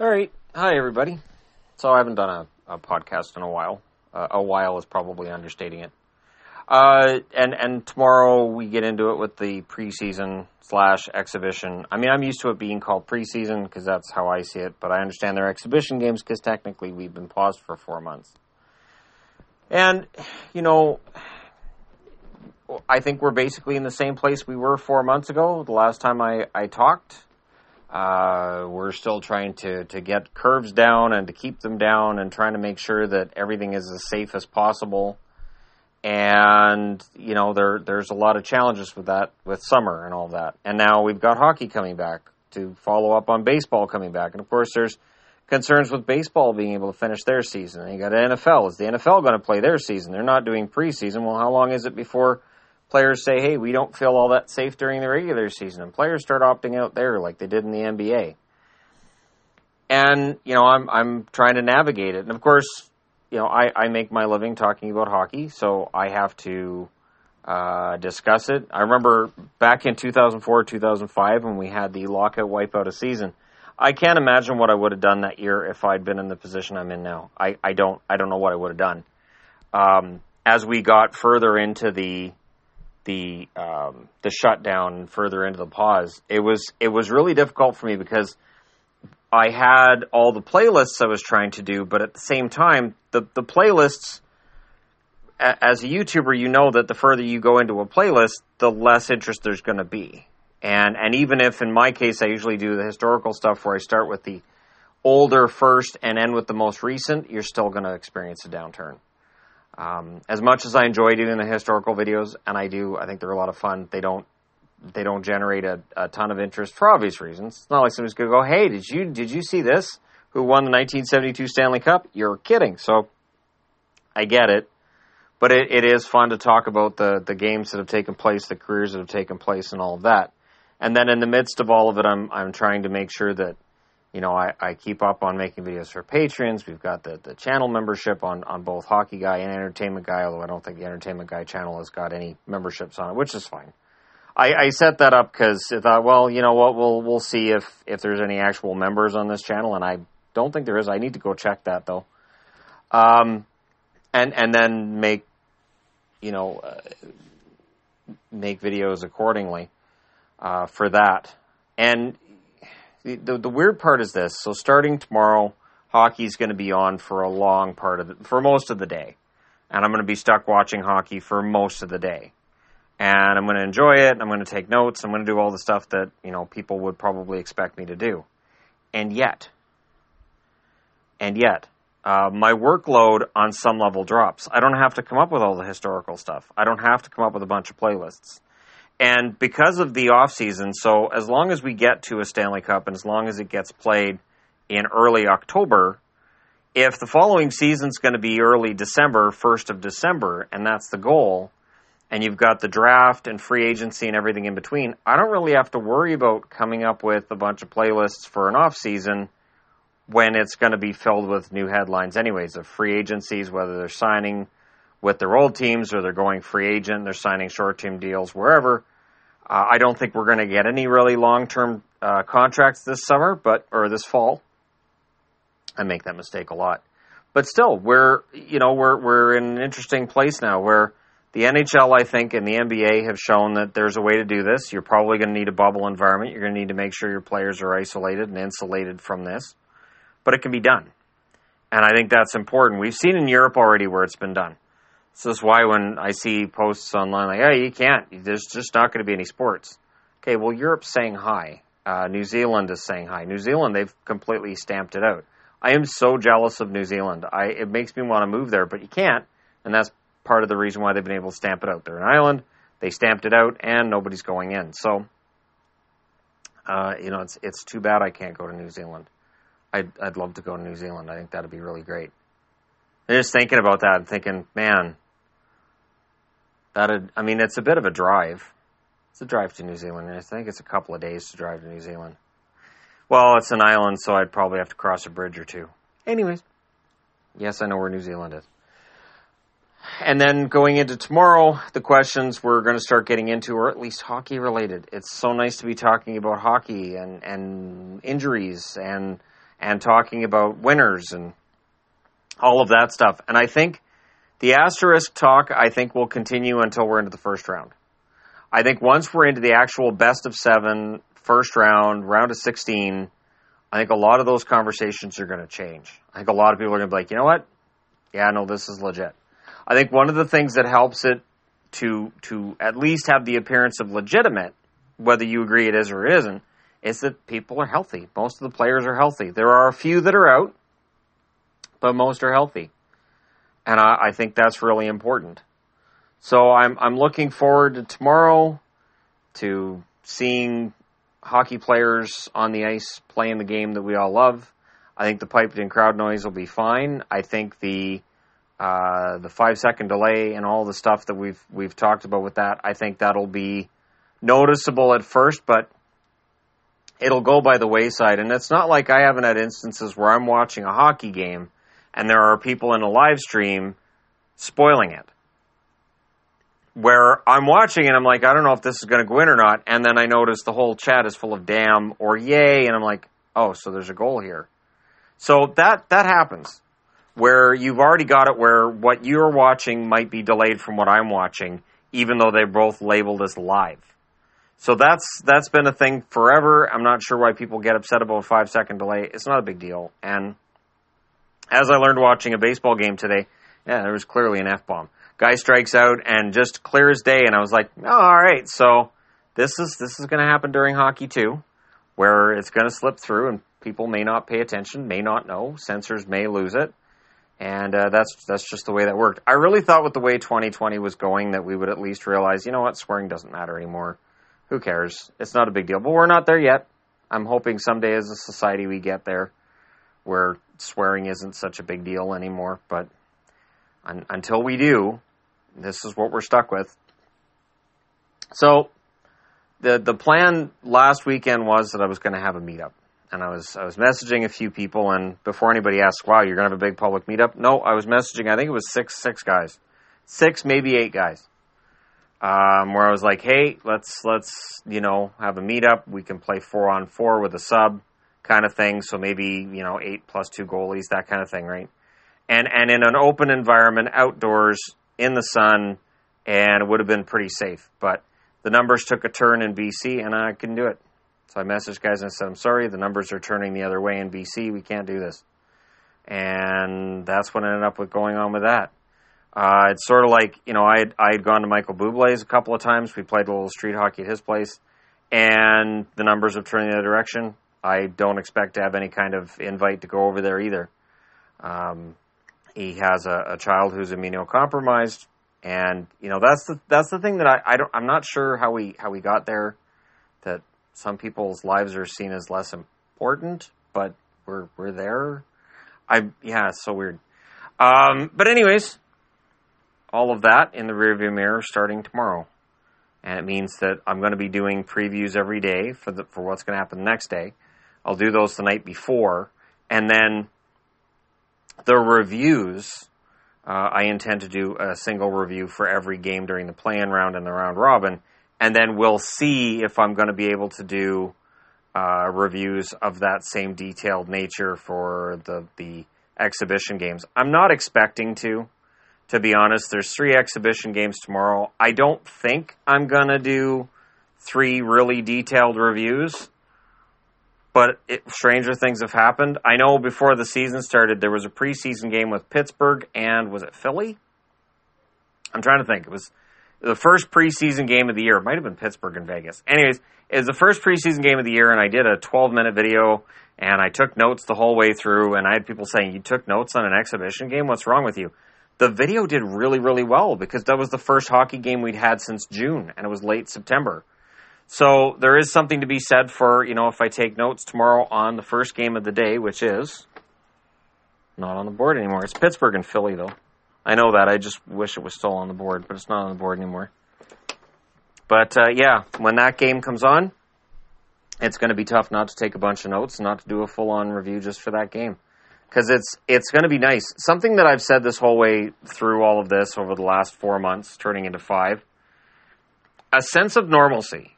All right. Hi, everybody. So I haven't done a, a podcast in a while. Uh, a while is probably understating it. Uh, and and tomorrow we get into it with the preseason slash exhibition. I mean, I'm used to it being called preseason because that's how I see it. But I understand they're exhibition games because technically we've been paused for four months. And you know, I think we're basically in the same place we were four months ago. The last time I I talked. Uh, we're still trying to, to get curves down and to keep them down and trying to make sure that everything is as safe as possible. And, you know, there, there's a lot of challenges with that, with summer and all that. And now we've got hockey coming back to follow up on baseball coming back. And of course, there's concerns with baseball being able to finish their season. And you got NFL. Is the NFL going to play their season? They're not doing preseason. Well, how long is it before players say, hey, we don't feel all that safe during the regular season, and players start opting out there like they did in the NBA. And, you know, I'm, I'm trying to navigate it. And of course, you know, I, I make my living talking about hockey, so I have to uh, discuss it. I remember back in 2004, 2005, when we had the lockout wipeout a season. I can't imagine what I would have done that year if I'd been in the position I'm in now. I, I don't I don't know what I would have done. Um, as we got further into the the um, the shutdown further into the pause, it was it was really difficult for me because I had all the playlists I was trying to do, but at the same time, the the playlists. As a YouTuber, you know that the further you go into a playlist, the less interest there's going to be. And and even if in my case I usually do the historical stuff where I start with the older first and end with the most recent, you're still going to experience a downturn. Um, as much as I enjoy doing the historical videos, and I do, I think they're a lot of fun. They don't they don't generate a, a ton of interest for obvious reasons. It's not like somebody's going to go, "Hey, did you did you see this? Who won the 1972 Stanley Cup?" You're kidding. So I get it, but it, it is fun to talk about the the games that have taken place, the careers that have taken place, and all of that. And then in the midst of all of it, I'm I'm trying to make sure that you know, I, I keep up on making videos for patrons. We've got the, the channel membership on, on both Hockey Guy and Entertainment Guy, although I don't think the Entertainment Guy channel has got any memberships on it, which is fine. I, I set that up because I thought, well, you know what, we'll we'll see if, if there's any actual members on this channel, and I don't think there is. I need to go check that though. Um, and and then make, you know, uh, make videos accordingly uh, for that. And the, the, weird part is this. So starting tomorrow, hockey's going to be on for a long part of the, for most of the day, and I'm going to be stuck watching hockey for most of the day. And I'm going to enjoy it. I'm going to take notes. I'm going to do all the stuff that you know people would probably expect me to do. And yet, and yet, uh, my workload on some level drops. I don't have to come up with all the historical stuff. I don't have to come up with a bunch of playlists. And because of the off season, so as long as we get to a Stanley Cup and as long as it gets played in early October, if the following season's going to be early December, 1st of December, and that's the goal, and you've got the draft and free agency and everything in between, I don't really have to worry about coming up with a bunch of playlists for an off season when it's going to be filled with new headlines anyways of free agencies, whether they're signing with their old teams or they're going free agent, they're signing short term deals wherever. Uh, I don't think we're going to get any really long term uh, contracts this summer, but or this fall. I make that mistake a lot, but still, we're you know we're we're in an interesting place now where the NHL, I think, and the NBA have shown that there's a way to do this. You're probably going to need a bubble environment. You're going to need to make sure your players are isolated and insulated from this, but it can be done, and I think that's important. We've seen in Europe already where it's been done. So that's why when I see posts online like, "Hey, you can't. There's just not going to be any sports." Okay, well, Europe's saying hi. Uh, New Zealand is saying hi. New Zealand, they've completely stamped it out. I am so jealous of New Zealand. I it makes me want to move there, but you can't, and that's part of the reason why they've been able to stamp it out. They're an island. They stamped it out, and nobody's going in. So, uh, you know, it's it's too bad I can't go to New Zealand. I'd I'd love to go to New Zealand. I think that'd be really great. And just thinking about that and thinking, man, that I mean, it's a bit of a drive. It's a drive to New Zealand. I think it's a couple of days to drive to New Zealand. Well, it's an island, so I'd probably have to cross a bridge or two. Anyways, yes, I know where New Zealand is. And then going into tomorrow, the questions we're going to start getting into are at least hockey related. It's so nice to be talking about hockey and, and injuries and and talking about winners and all of that stuff. And I think the asterisk talk, I think, will continue until we're into the first round. I think once we're into the actual best of seven, first round, round of 16, I think a lot of those conversations are going to change. I think a lot of people are going to be like, you know what? Yeah, no, this is legit. I think one of the things that helps it to to at least have the appearance of legitimate, whether you agree it is or it isn't, is that people are healthy. Most of the players are healthy. There are a few that are out, but most are healthy, and I, I think that's really important. So I'm I'm looking forward to tomorrow to seeing hockey players on the ice playing the game that we all love. I think the piped in crowd noise will be fine. I think the uh, the five second delay and all the stuff that we've we've talked about with that, I think that'll be noticeable at first, but it'll go by the wayside. And it's not like I haven't had instances where I'm watching a hockey game and there are people in a live stream spoiling it where I'm watching and I'm like, I don't know if this is going to go in or not. And then I notice the whole chat is full of damn or yay. And I'm like, oh, so there's a goal here. So that, that happens where you've already got it where what you're watching might be delayed from what I'm watching, even though they're both labeled as live. So that's, that's been a thing forever. I'm not sure why people get upset about a five second delay. It's not a big deal. And as I learned watching a baseball game today, yeah, there was clearly an F bomb. Guy strikes out and just clear as day, and I was like, oh, all right, so this is this is going to happen during hockey too, where it's going to slip through, and people may not pay attention, may not know, censors may lose it, and uh, that's that's just the way that worked. I really thought with the way 2020 was going that we would at least realize, you know what, swearing doesn't matter anymore. Who cares? It's not a big deal, but we're not there yet. I'm hoping someday as a society we get there where swearing isn't such a big deal anymore, but un- until we do, this is what we're stuck with. So the the plan last weekend was that I was going to have a meetup, and I was I was messaging a few people, and before anybody asked, "Wow, you're going to have a big public meetup?" No, I was messaging. I think it was six six guys, six maybe eight guys, um, where I was like, "Hey, let's let's you know have a meetup. We can play four on four with a sub." Kind of thing so maybe you know eight plus two goalies that kind of thing right and and in an open environment outdoors in the sun, and it would have been pretty safe. But the numbers took a turn in BC, and I couldn't do it. So I messaged guys and said, I'm sorry, the numbers are turning the other way in BC. We can't do this. And that's what ended up with going on with that. Uh, it's sort of like, you know, I had, I had gone to Michael Bublé's a couple of times. We played a little street hockey at his place, and the numbers have turned the other direction. I don't expect to have any kind of invite to go over there either. Um, he has a, a child who's immunocompromised, and you know that's the that's the thing that I, I don't I'm not sure how we how we got there. That some people's lives are seen as less important, but we're we're there. I yeah, it's so weird. Um, but anyways, all of that in the rearview mirror starting tomorrow, and it means that I'm going to be doing previews every day for the for what's going to happen the next day. I'll do those the night before, and then the reviews, uh, I intend to do a single review for every game during the play-in round and the round robin, and then we'll see if I'm going to be able to do uh, reviews of that same detailed nature for the the exhibition games. I'm not expecting to. To be honest, there's three exhibition games tomorrow. I don't think I'm gonna do three really detailed reviews but it, stranger things have happened. I know before the season started, there was a preseason game with Pittsburgh and was it Philly? I'm trying to think. It was the first preseason game of the year. It might have been Pittsburgh and Vegas. Anyways, it was the first preseason game of the year, and I did a 12 minute video and I took notes the whole way through. And I had people saying, "You took notes on an exhibition game? What's wrong with you?" The video did really, really well because that was the first hockey game we'd had since June, and it was late September. So there is something to be said for, you know, if I take notes tomorrow on the first game of the day, which is not on the board anymore. It's Pittsburgh and Philly, though. I know that. I just wish it was still on the board, but it's not on the board anymore. But uh, yeah, when that game comes on, it's going to be tough not to take a bunch of notes, not to do a full-on review just for that game, because it's it's going to be nice. Something that I've said this whole way through all of this over the last four months, turning into five, a sense of normalcy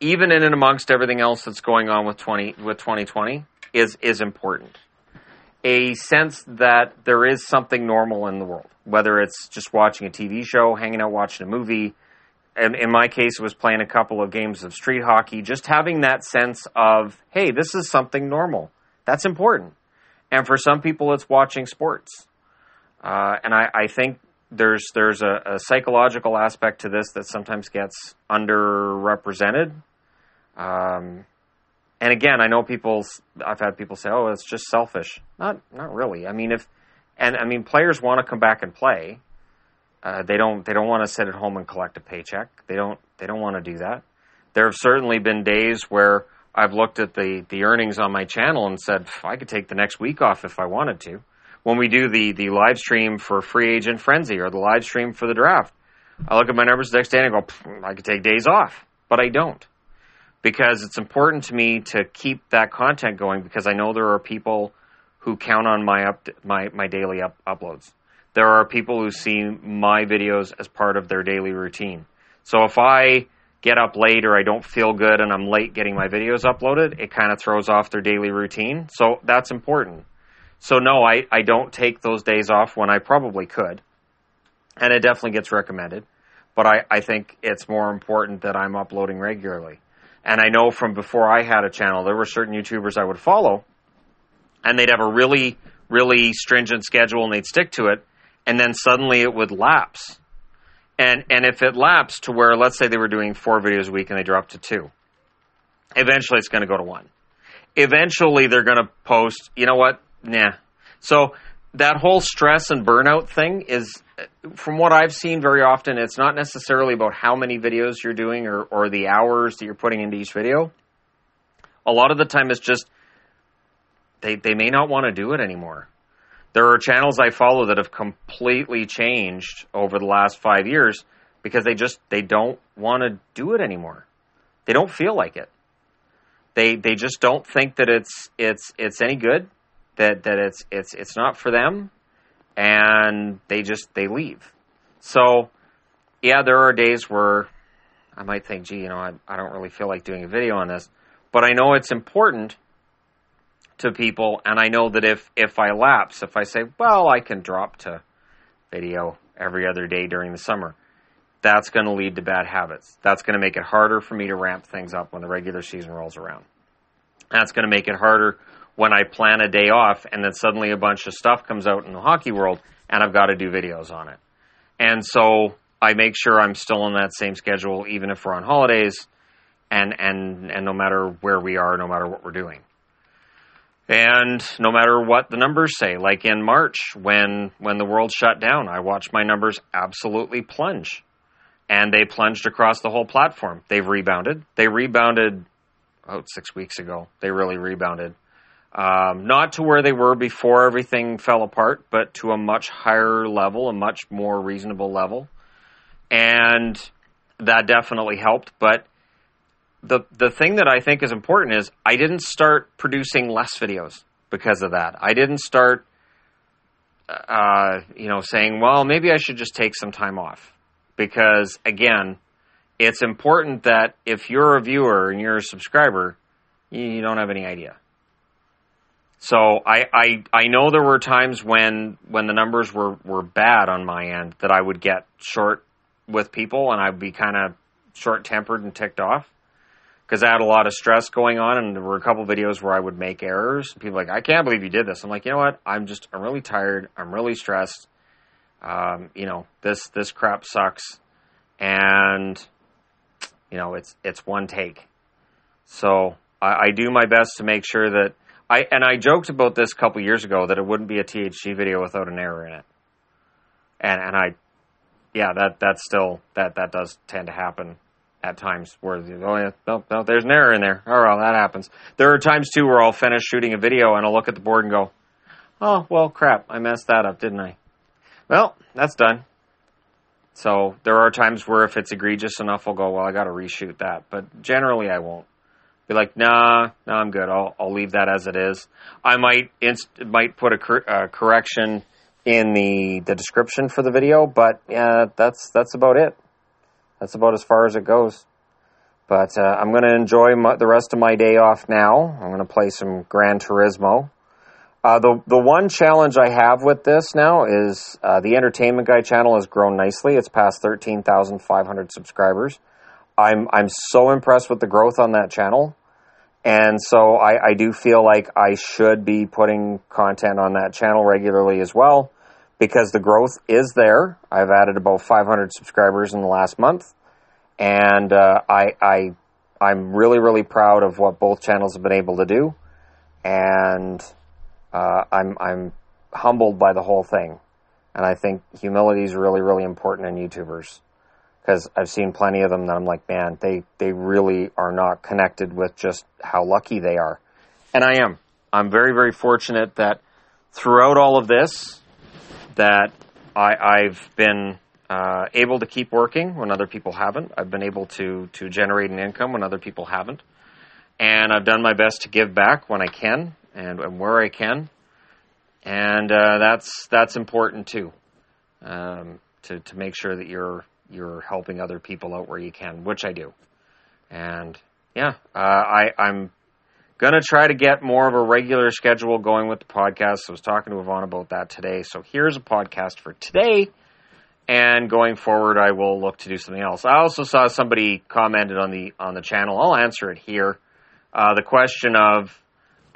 even in and amongst everything else that's going on with 20 with 2020 is is important. A sense that there is something normal in the world, whether it's just watching a TV show, hanging out watching a movie. And in my case, it was playing a couple of games of street hockey. Just having that sense of, hey, this is something normal. That's important. And for some people, it's watching sports. Uh, and I, I think there's there's a, a, psychological aspect to this that sometimes gets underrepresented. Um, and again, I know people. I've had people say, "Oh, it's just selfish." Not not really. I mean, if and I mean, players want to come back and play. Uh, they don't. They don't want to sit at home and collect a paycheck. They don't. They don't want to do that. There have certainly been days where I've looked at the the earnings on my channel and said I could take the next week off if I wanted to when we do the the live stream for free agent frenzy or the live stream for the draft. I look at my numbers the next day and I go, I could take days off, but I don't because it's important to me to keep that content going because I know there are people who count on my up my my daily up, uploads. There are people who see my videos as part of their daily routine. So if I get up late or I don't feel good and I'm late getting my videos uploaded, it kind of throws off their daily routine. So that's important. So no, I, I don't take those days off when I probably could. And it definitely gets recommended. But I, I think it's more important that I'm uploading regularly. And I know from before I had a channel, there were certain YouTubers I would follow, and they'd have a really, really stringent schedule and they'd stick to it, and then suddenly it would lapse. And and if it lapsed to where let's say they were doing four videos a week and they dropped to two, eventually it's going to go to one. Eventually they're going to post, you know what? Nah. So that whole stress and burnout thing is, from what I've seen very often, it's not necessarily about how many videos you're doing or, or the hours that you're putting into each video. A lot of the time it's just they, they may not want to do it anymore. There are channels I follow that have completely changed over the last five years because they just they don't want to do it anymore. They don't feel like it. They they just don't think that it's it's it's any good that that it's it's it's not for them, and they just they leave. So, yeah, there are days where I might think, gee, you know, I, I don't really feel like doing a video on this, but I know it's important to people, and I know that if if I lapse, if I say, well, I can drop to video every other day during the summer, that's going to lead to bad habits. That's going to make it harder for me to ramp things up when the regular season rolls around. That's going to make it harder when I plan a day off and then suddenly a bunch of stuff comes out in the hockey world and I've got to do videos on it. And so I make sure I'm still on that same schedule even if we're on holidays and and and no matter where we are, no matter what we're doing. And no matter what the numbers say, like in March when when the world shut down, I watched my numbers absolutely plunge. And they plunged across the whole platform. They've rebounded. They rebounded about 6 weeks ago. They really rebounded um, not to where they were before everything fell apart, but to a much higher level, a much more reasonable level. And that definitely helped. But the the thing that I think is important is I didn't start producing less videos because of that. I didn't start, uh, you know, saying, well, maybe I should just take some time off. Because again, it's important that if you're a viewer and you're a subscriber, you don't have any idea. So I, I I know there were times when when the numbers were, were bad on my end that I would get short with people and I'd be kind of short tempered and ticked off because I had a lot of stress going on and there were a couple videos where I would make errors. And people like I can't believe you did this. I'm like you know what I'm just I'm really tired. I'm really stressed. Um, you know this this crap sucks, and you know it's it's one take. So I, I do my best to make sure that I and I joked about this a couple years ago that it wouldn't be a THG video without an error in it. And and I yeah, that that's still that that does tend to happen at times where oh yeah, no, no, there's an error in there. Oh well, that happens. There are times too where I'll finish shooting a video and I'll look at the board and go, Oh, well crap, I messed that up, didn't I? Well, that's done. So there are times where if it's egregious enough, I'll go, well, I got to reshoot that. But generally, I won't be like, nah, no, I'm good. I'll I'll leave that as it is. I might inst- might put a cor- correction in the the description for the video, but yeah, that's that's about it. That's about as far as it goes. But uh, I'm going to enjoy my, the rest of my day off now. I'm going to play some Gran Turismo. Uh, the the one challenge I have with this now is uh, the Entertainment Guy channel has grown nicely. It's past thirteen thousand five hundred subscribers. I'm I'm so impressed with the growth on that channel, and so I, I do feel like I should be putting content on that channel regularly as well, because the growth is there. I've added about five hundred subscribers in the last month, and uh, I I I'm really really proud of what both channels have been able to do, and uh, I'm I'm humbled by the whole thing, and I think humility is really really important in YouTubers because I've seen plenty of them that I'm like, man, they they really are not connected with just how lucky they are, and I am. I'm very very fortunate that throughout all of this, that I, I've been uh, able to keep working when other people haven't. I've been able to to generate an income when other people haven't, and I've done my best to give back when I can and, and where I can, and uh, that's that's important too. Um, to to make sure that you're you're helping other people out where you can, which I do, and yeah, uh, I I'm gonna try to get more of a regular schedule going with the podcast. I was talking to Yvonne about that today, so here's a podcast for today. And going forward, I will look to do something else. I also saw somebody commented on the on the channel. I'll answer it here. Uh, the question of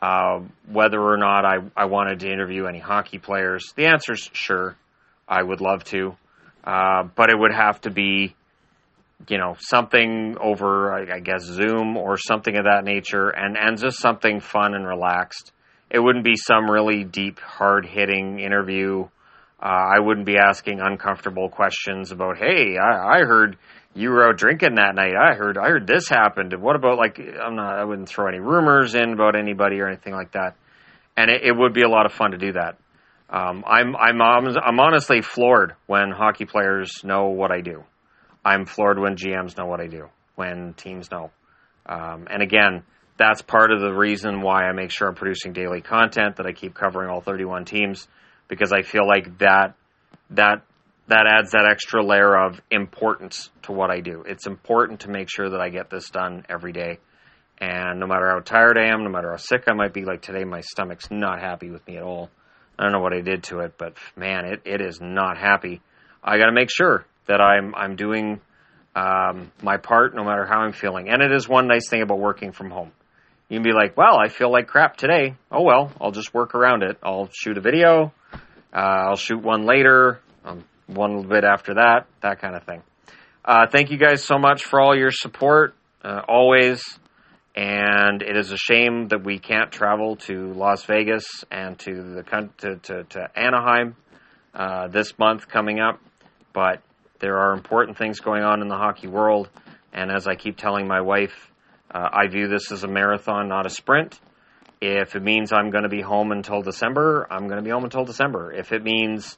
uh, whether or not I, I wanted to interview any hockey players. The answer is sure. I would love to. Uh, but it would have to be, you know, something over, I, I guess, Zoom or something of that nature, and, and just something fun and relaxed. It wouldn't be some really deep, hard hitting interview. Uh, I wouldn't be asking uncomfortable questions about, hey, I, I heard you were out drinking that night. I heard I heard this happened. What about like I'm not I wouldn't throw any rumors in about anybody or anything like that. And it, it would be a lot of fun to do that. Um, I'm I'm I'm honestly floored when hockey players know what I do. I'm floored when GMs know what I do, when teams know. Um, and again, that's part of the reason why I make sure I'm producing daily content that I keep covering all 31 teams because I feel like that that that adds that extra layer of importance to what I do. It's important to make sure that I get this done every day. And no matter how tired I am, no matter how sick I might be, like today, my stomach's not happy with me at all. I don't know what I did to it, but man, it, it is not happy. I got to make sure that I'm I'm doing um, my part, no matter how I'm feeling. And it is one nice thing about working from home. You can be like, "Well, I feel like crap today. Oh well, I'll just work around it. I'll shoot a video. Uh, I'll shoot one later. Um, one little bit after that, that kind of thing. Uh, thank you guys so much for all your support, uh, always. And it is a shame that we can't travel to Las Vegas and to the to, to, to Anaheim uh, this month coming up, but there are important things going on in the hockey world. And as I keep telling my wife, uh, I view this as a marathon, not a sprint. If it means I'm going to be home until December, I'm going to be home until December. If it means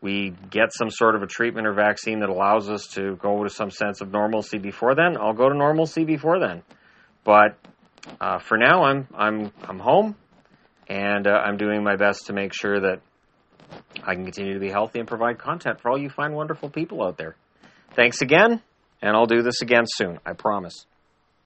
we get some sort of a treatment or vaccine that allows us to go to some sense of normalcy before then, I'll go to normalcy before then. But uh, for now, I'm I'm I'm home, and uh, I'm doing my best to make sure that I can continue to be healthy and provide content for all you fine, wonderful people out there. Thanks again, and I'll do this again soon. I promise.